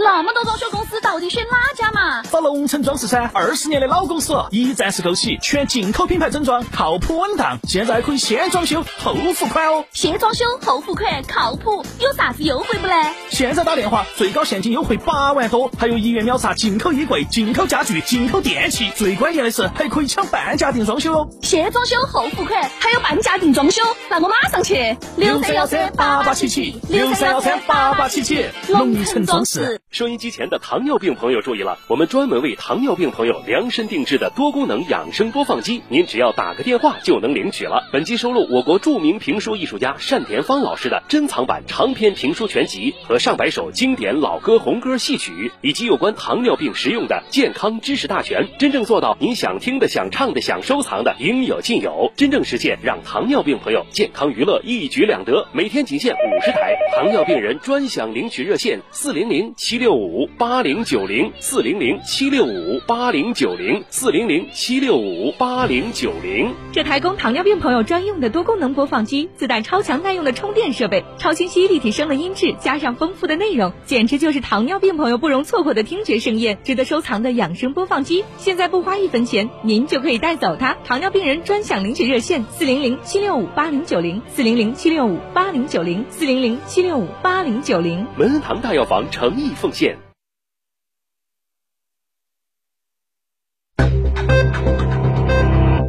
那么多装修公司，到底选哪家嘛？找龙城装饰噻，二十年的老公司，一站式购齐，全进口品牌整装，靠谱稳当。现在可以先装修后付款哦。先装修后付款，靠谱，有啥子优惠不呢？现在打电话，最高现金优惠八万多，还有一元秒杀进口衣柜、进口家具、进口电器，最关键的是还可以抢半价定装修哦。先装修后付款，还有半价定装修，那我马上去。六三幺三八八七七，六三幺三八八七七，龙城装饰。收音机前的糖尿病朋友注意了，我们专门为糖尿病朋友量身定制的多功能养生播放机，您只要打个电话就能领取了。本机收录我国著名评书艺术家单田芳老师的珍藏版长篇评书全集和上百首经典老歌、红歌、戏曲，以及有关糖尿病实用的健康知识大全，真正做到您想听的、想唱的、想收藏的应有尽有，真正实现让糖尿病朋友健康娱乐一举两得。每天仅限五十台，糖尿病人专享领取热线：四零零七。六五八零九零四零零七六五八零九零四零零七六五八零九零。这台供糖尿病朋友专用的多功能播放机，自带超强耐用的充电设备，超清晰立体声的音质，加上丰富的内容，简直就是糖尿病朋友不容错过的听觉盛宴，值得收藏的养生播放机。现在不花一分钱，您就可以带走它。糖尿病人专享领取热线：四零零七六五八零九零四零零七六五八零九零四零零七六五八零九零。门恩堂大药房诚意奉。见。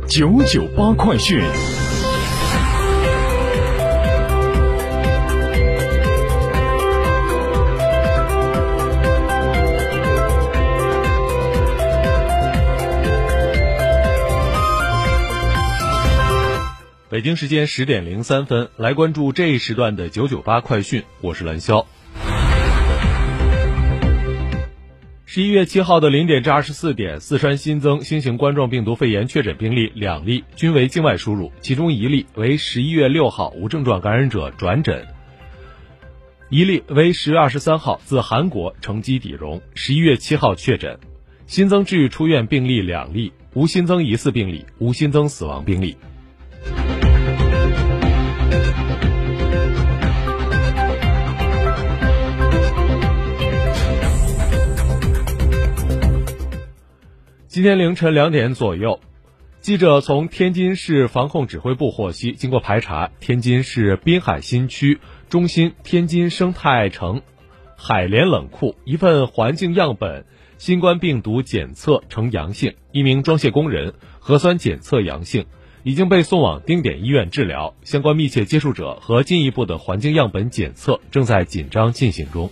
九九八快讯。北京时间十点零三分，来关注这一时段的九九八快讯，我是蓝霄。十一月七号的零点至二十四点，四川新增新型冠状病毒肺炎确诊病例两例，均为境外输入，其中一例为十一月六号无症状感染者转诊，一例为十月二十三号自韩国乘机抵蓉，十一月七号确诊。新增治愈出院病例两例，无新增疑似病例，无新增死亡病例。今天凌晨两点左右，记者从天津市防控指挥部获悉，经过排查，天津市滨海新区中心天津生态城海联冷库一份环境样本新冠病毒检测呈阳性，一名装卸工人核酸检测阳性，已经被送往定点医院治疗。相关密切接触者和进一步的环境样本检测正在紧张进行中。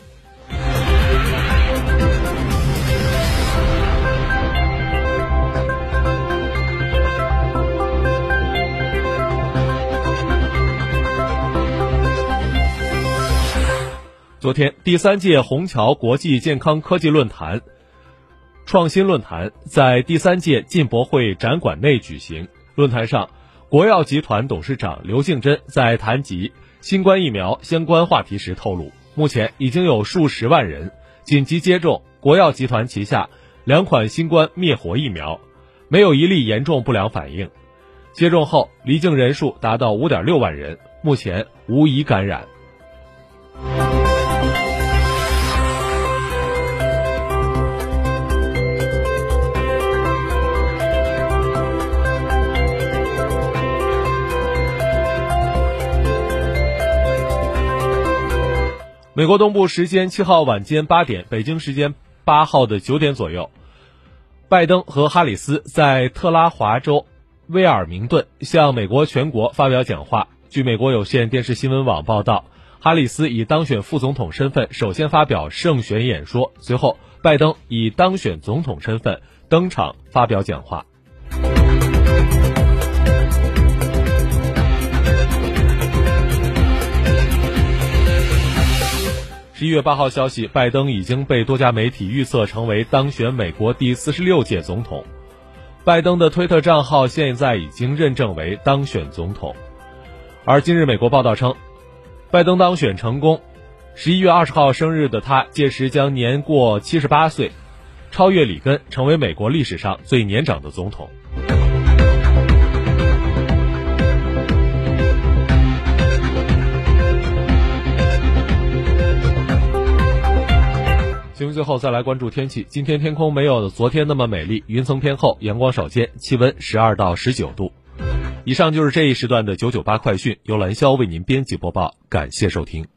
昨天，第三届虹桥国际健康科技论坛创新论坛在第三届进博会展馆内举行。论坛上，国药集团董事长刘敬珍在谈及新冠疫苗相关话题时透露，目前已经有数十万人紧急接种国药集团旗下两款新冠灭活疫苗，没有一例严重不良反应。接种后离境人数达到五点六万人，目前无一感染。美国东部时间七号晚间八点，北京时间八号的九点左右，拜登和哈里斯在特拉华州威尔明顿向美国全国发表讲话。据美国有线电视新闻网报道，哈里斯以当选副总统身份首先发表胜选演说，随后拜登以当选总统身份登场发表讲话。十一月八号消息，拜登已经被多家媒体预测成为当选美国第四十六届总统。拜登的推特账号现在已经认证为当选总统。而今日美国报道称，拜登当选成功。十一月二十号生日的他，届时将年过七十八岁，超越里根，成为美国历史上最年长的总统。最后再来关注天气。今天天空没有昨天那么美丽，云层偏厚，阳光少见，气温十二到十九度。以上就是这一时段的九九八快讯，由兰霄为您编辑播报，感谢收听。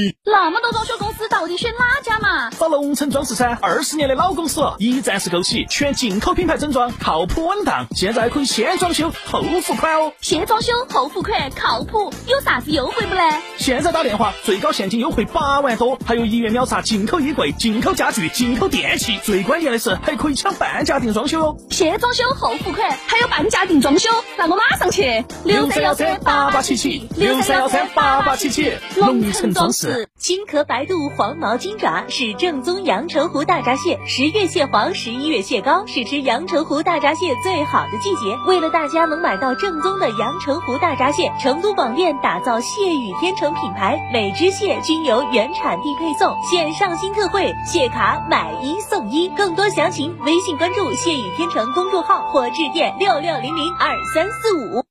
那么多装修公司，到家嘛？找龙城装饰噻，二十年的老公司了，一站式购齐，全进口品牌整装，靠谱稳当。现在可以先装修后付款哦。先装修后付款，靠谱，有啥子优惠不呢？现在打电话，最高现金优惠八万多，还有一元秒杀进口衣柜、进口家具、进口电器，最关键的是还可以抢半价定装修哦。先装修后付款，还有半价定装修，那我马上去。六三幺三八八七七，六三幺三八八七七，龙城装饰。金壳白肚黄毛金爪是正宗阳澄湖大闸蟹，十月蟹黄，十一月蟹膏，是吃阳澄湖大闸蟹最好的季节。为了大家能买到正宗的阳澄湖大闸蟹，成都广电打造蟹语天成品牌，每只蟹均由原产地配送，现上新特惠，蟹卡买一送一。更多详情，微信关注蟹语天成公众号或致电六六零零二三四五。